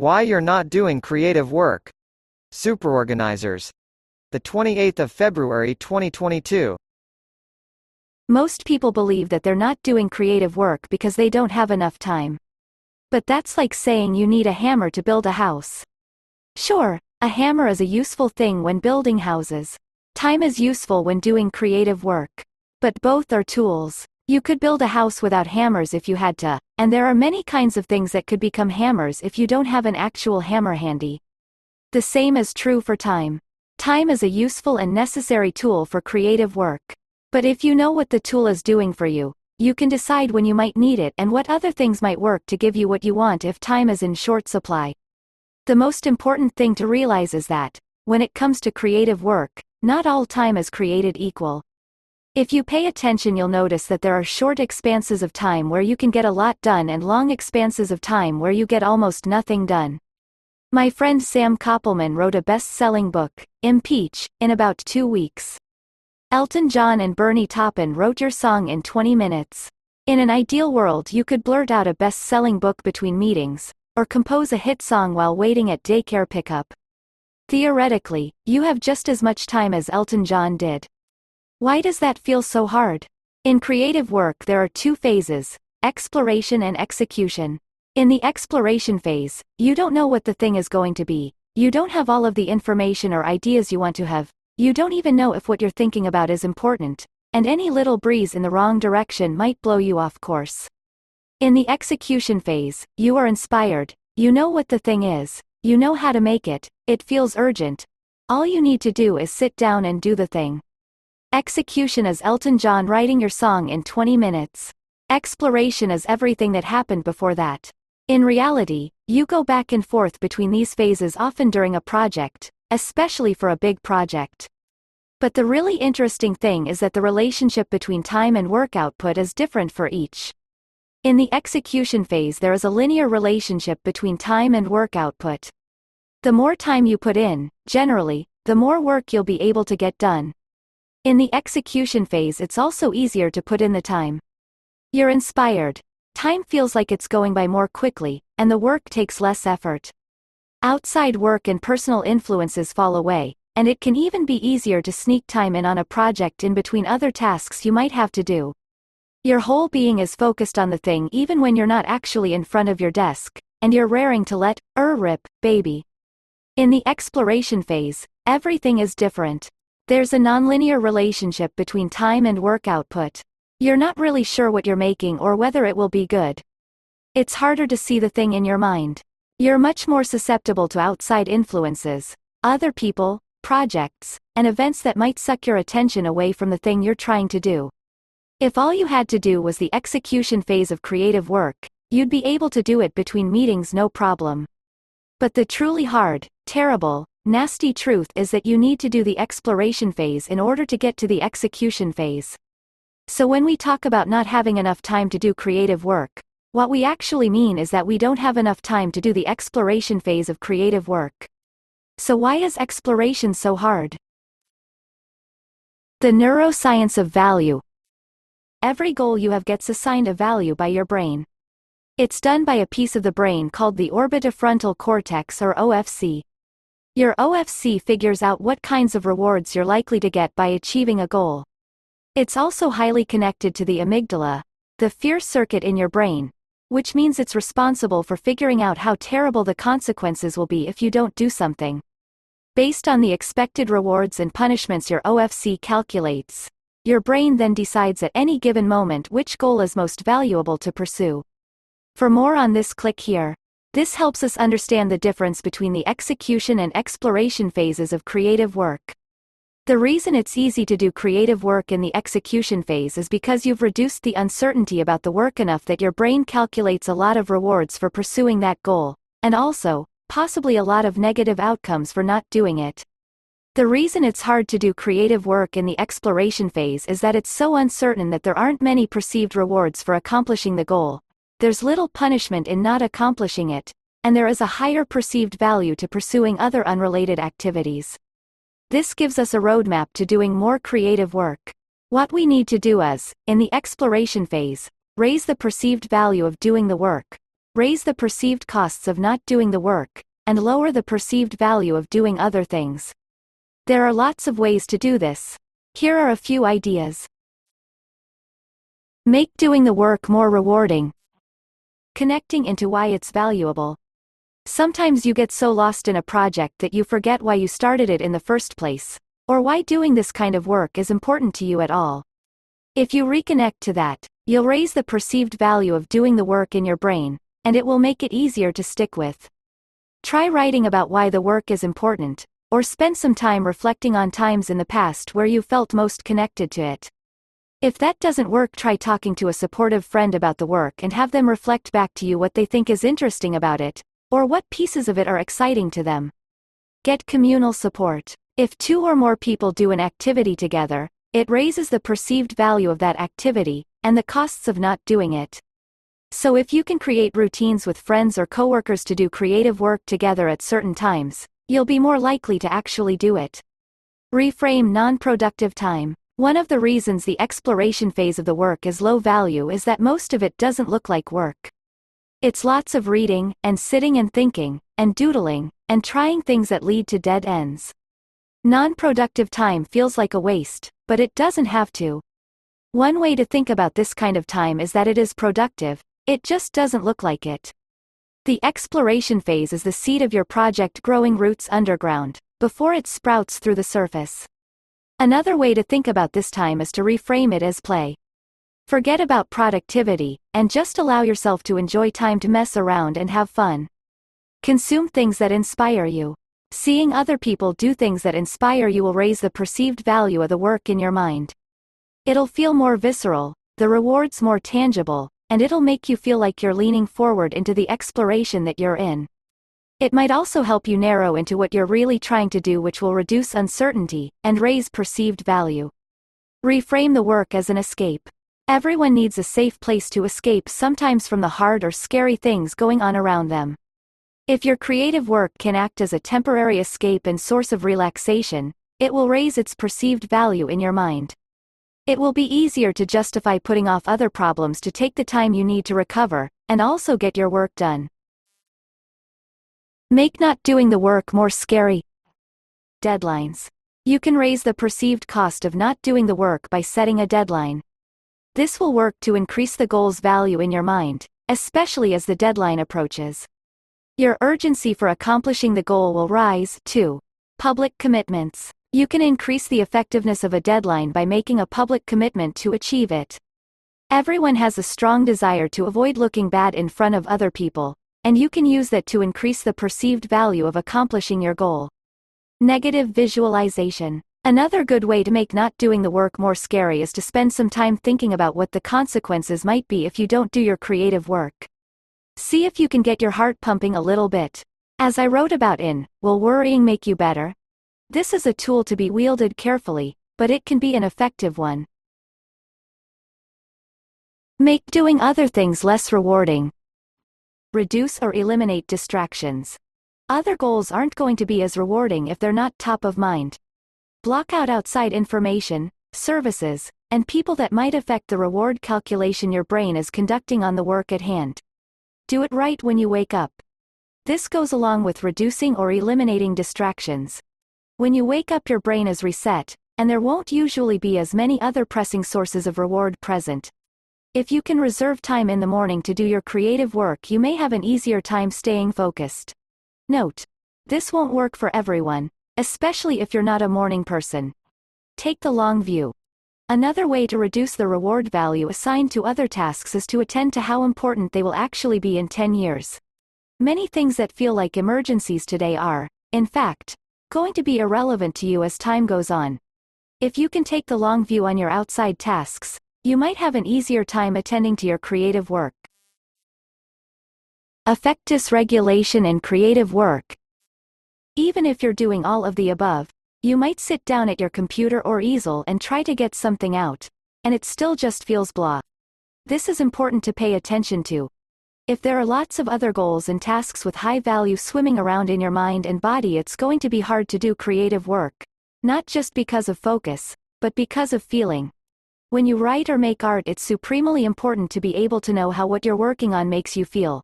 Why you're not doing creative work. Superorganizers. The 28th of February 2022. Most people believe that they're not doing creative work because they don't have enough time. But that's like saying you need a hammer to build a house. Sure, a hammer is a useful thing when building houses. Time is useful when doing creative work. But both are tools. You could build a house without hammers if you had to, and there are many kinds of things that could become hammers if you don't have an actual hammer handy. The same is true for time. Time is a useful and necessary tool for creative work. But if you know what the tool is doing for you, you can decide when you might need it and what other things might work to give you what you want if time is in short supply. The most important thing to realize is that, when it comes to creative work, not all time is created equal. If you pay attention you'll notice that there are short expanses of time where you can get a lot done and long expanses of time where you get almost nothing done. My friend Sam Koppelman wrote a best-selling book, Impeach, in about two weeks. Elton John and Bernie Taupin wrote your song in 20 minutes. In an ideal world you could blurt out a best-selling book between meetings, or compose a hit song while waiting at daycare pickup. Theoretically, you have just as much time as Elton John did. Why does that feel so hard? In creative work there are two phases, exploration and execution. In the exploration phase, you don't know what the thing is going to be, you don't have all of the information or ideas you want to have, you don't even know if what you're thinking about is important, and any little breeze in the wrong direction might blow you off course. In the execution phase, you are inspired, you know what the thing is, you know how to make it, it feels urgent. All you need to do is sit down and do the thing. Execution is Elton John writing your song in 20 minutes. Exploration is everything that happened before that. In reality, you go back and forth between these phases often during a project, especially for a big project. But the really interesting thing is that the relationship between time and work output is different for each. In the execution phase there is a linear relationship between time and work output. The more time you put in, generally, the more work you'll be able to get done. In the execution phase it's also easier to put in the time. You're inspired. Time feels like it's going by more quickly, and the work takes less effort. Outside work and personal influences fall away, and it can even be easier to sneak time in on a project in between other tasks you might have to do. Your whole being is focused on the thing even when you're not actually in front of your desk, and you're raring to let, er rip, baby. In the exploration phase, everything is different. There's a nonlinear relationship between time and work output. You're not really sure what you're making or whether it will be good. It's harder to see the thing in your mind. You're much more susceptible to outside influences, other people, projects, and events that might suck your attention away from the thing you're trying to do. If all you had to do was the execution phase of creative work, you'd be able to do it between meetings no problem. But the truly hard, terrible, Nasty truth is that you need to do the exploration phase in order to get to the execution phase. So when we talk about not having enough time to do creative work, what we actually mean is that we don't have enough time to do the exploration phase of creative work. So why is exploration so hard? The neuroscience of value. Every goal you have gets assigned a value by your brain. It's done by a piece of the brain called the orbitofrontal cortex or OFC. Your OFC figures out what kinds of rewards you're likely to get by achieving a goal. It's also highly connected to the amygdala, the fear circuit in your brain, which means it's responsible for figuring out how terrible the consequences will be if you don't do something. Based on the expected rewards and punishments your OFC calculates, your brain then decides at any given moment which goal is most valuable to pursue. For more on this click here. This helps us understand the difference between the execution and exploration phases of creative work. The reason it's easy to do creative work in the execution phase is because you've reduced the uncertainty about the work enough that your brain calculates a lot of rewards for pursuing that goal, and also, possibly a lot of negative outcomes for not doing it. The reason it's hard to do creative work in the exploration phase is that it's so uncertain that there aren't many perceived rewards for accomplishing the goal, there's little punishment in not accomplishing it, and there is a higher perceived value to pursuing other unrelated activities. This gives us a roadmap to doing more creative work. What we need to do is, in the exploration phase, raise the perceived value of doing the work, raise the perceived costs of not doing the work, and lower the perceived value of doing other things. There are lots of ways to do this. Here are a few ideas. Make doing the work more rewarding. Connecting into why it's valuable. Sometimes you get so lost in a project that you forget why you started it in the first place, or why doing this kind of work is important to you at all. If you reconnect to that, you'll raise the perceived value of doing the work in your brain, and it will make it easier to stick with. Try writing about why the work is important, or spend some time reflecting on times in the past where you felt most connected to it. If that doesn't work, try talking to a supportive friend about the work and have them reflect back to you what they think is interesting about it, or what pieces of it are exciting to them. Get communal support. If two or more people do an activity together, it raises the perceived value of that activity, and the costs of not doing it. So if you can create routines with friends or coworkers to do creative work together at certain times, you'll be more likely to actually do it. Reframe non-productive time. One of the reasons the exploration phase of the work is low value is that most of it doesn't look like work. It's lots of reading, and sitting and thinking, and doodling, and trying things that lead to dead ends. Non-productive time feels like a waste, but it doesn't have to. One way to think about this kind of time is that it is productive, it just doesn't look like it. The exploration phase is the seed of your project growing roots underground, before it sprouts through the surface. Another way to think about this time is to reframe it as play. Forget about productivity, and just allow yourself to enjoy time to mess around and have fun. Consume things that inspire you. Seeing other people do things that inspire you will raise the perceived value of the work in your mind. It'll feel more visceral, the rewards more tangible, and it'll make you feel like you're leaning forward into the exploration that you're in. It might also help you narrow into what you're really trying to do, which will reduce uncertainty and raise perceived value. Reframe the work as an escape. Everyone needs a safe place to escape sometimes from the hard or scary things going on around them. If your creative work can act as a temporary escape and source of relaxation, it will raise its perceived value in your mind. It will be easier to justify putting off other problems to take the time you need to recover, and also get your work done. Make not doing the work more scary. Deadlines. You can raise the perceived cost of not doing the work by setting a deadline. This will work to increase the goal's value in your mind, especially as the deadline approaches. Your urgency for accomplishing the goal will rise, too. Public commitments. You can increase the effectiveness of a deadline by making a public commitment to achieve it. Everyone has a strong desire to avoid looking bad in front of other people, and you can use that to increase the perceived value of accomplishing your goal. Negative visualization. Another good way to make not doing the work more scary is to spend some time thinking about what the consequences might be if you don't do your creative work. See if you can get your heart pumping a little bit. As I wrote about in, Will Worrying Make You Better? This is a tool to be wielded carefully, but it can be an effective one. Make doing other things less rewarding. Reduce or eliminate distractions. Other goals aren't going to be as rewarding if they're not top of mind. Block out outside information, services, and people that might affect the reward calculation your brain is conducting on the work at hand. Do it right when you wake up. This goes along with reducing or eliminating distractions. When you wake up your brain is reset, and there won't usually be as many other pressing sources of reward present. If you can reserve time in the morning to do your creative work you may have an easier time staying focused. Note. This won't work for everyone, especially if you're not a morning person. Take the long view. Another way to reduce the reward value assigned to other tasks is to attend to how important they will actually be in 10 years. Many things that feel like emergencies today are, in fact, going to be irrelevant to you as time goes on. If you can take the long view on your outside tasks, you might have an easier time attending to your creative work. Affect dysregulation in creative work. Even if you're doing all of the above, you might sit down at your computer or easel and try to get something out, and it still just feels blah. This is important to pay attention to, if there are lots of other goals and tasks with high value swimming around in your mind and body, it's going to be hard to do creative work. Not just because of focus, but because of feeling. When you write or make art, it's supremely important to be able to know how what you're working on makes you feel.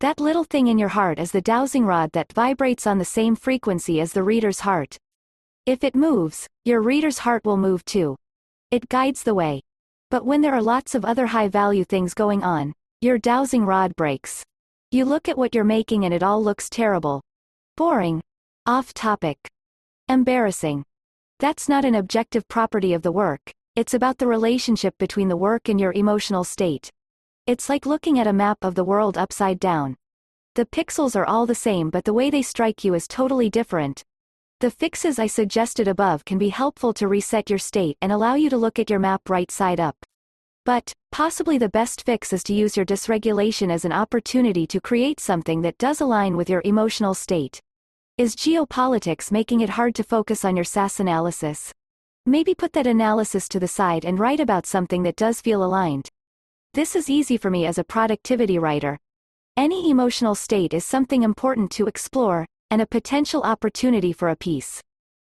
That little thing in your heart is the dowsing rod that vibrates on the same frequency as the reader's heart. If it moves, your reader's heart will move too. It guides the way. But when there are lots of other high value things going on, your dowsing rod breaks. You look at what you're making and it all looks terrible. Boring. Off topic. Embarrassing. That's not an objective property of the work, it's about the relationship between the work and your emotional state. It's like looking at a map of the world upside down. The pixels are all the same but the way they strike you is totally different. The fixes I suggested above can be helpful to reset your state and allow you to look at your map right side up. But, possibly the best fix is to use your dysregulation as an opportunity to create something that does align with your emotional state. Is geopolitics making it hard to focus on your SAS analysis? Maybe put that analysis to the side and write about something that does feel aligned. This is easy for me as a productivity writer. Any emotional state is something important to explore, and a potential opportunity for a piece.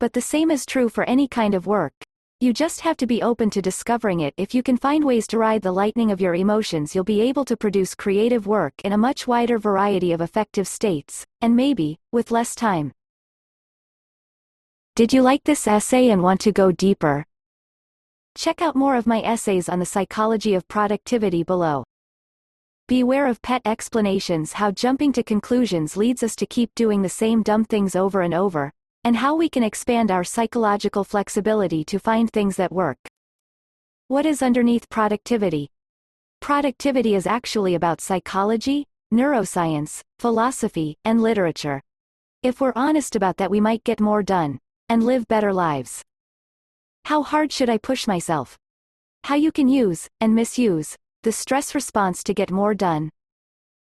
But the same is true for any kind of work. You just have to be open to discovering it. If you can find ways to ride the lightning of your emotions, you'll be able to produce creative work in a much wider variety of affective states, and maybe, with less time. Did you like this essay and want to go deeper? Check out more of my essays on the psychology of productivity below. Beware of pet explanations how jumping to conclusions leads us to keep doing the same dumb things over and over, and how we can expand our psychological flexibility to find things that work. What is underneath productivity? Productivity is actually about psychology, neuroscience, philosophy, and literature. If we're honest about that, we might get more done and live better lives. How hard should I push myself? How you can use, and misuse, the stress response to get more done,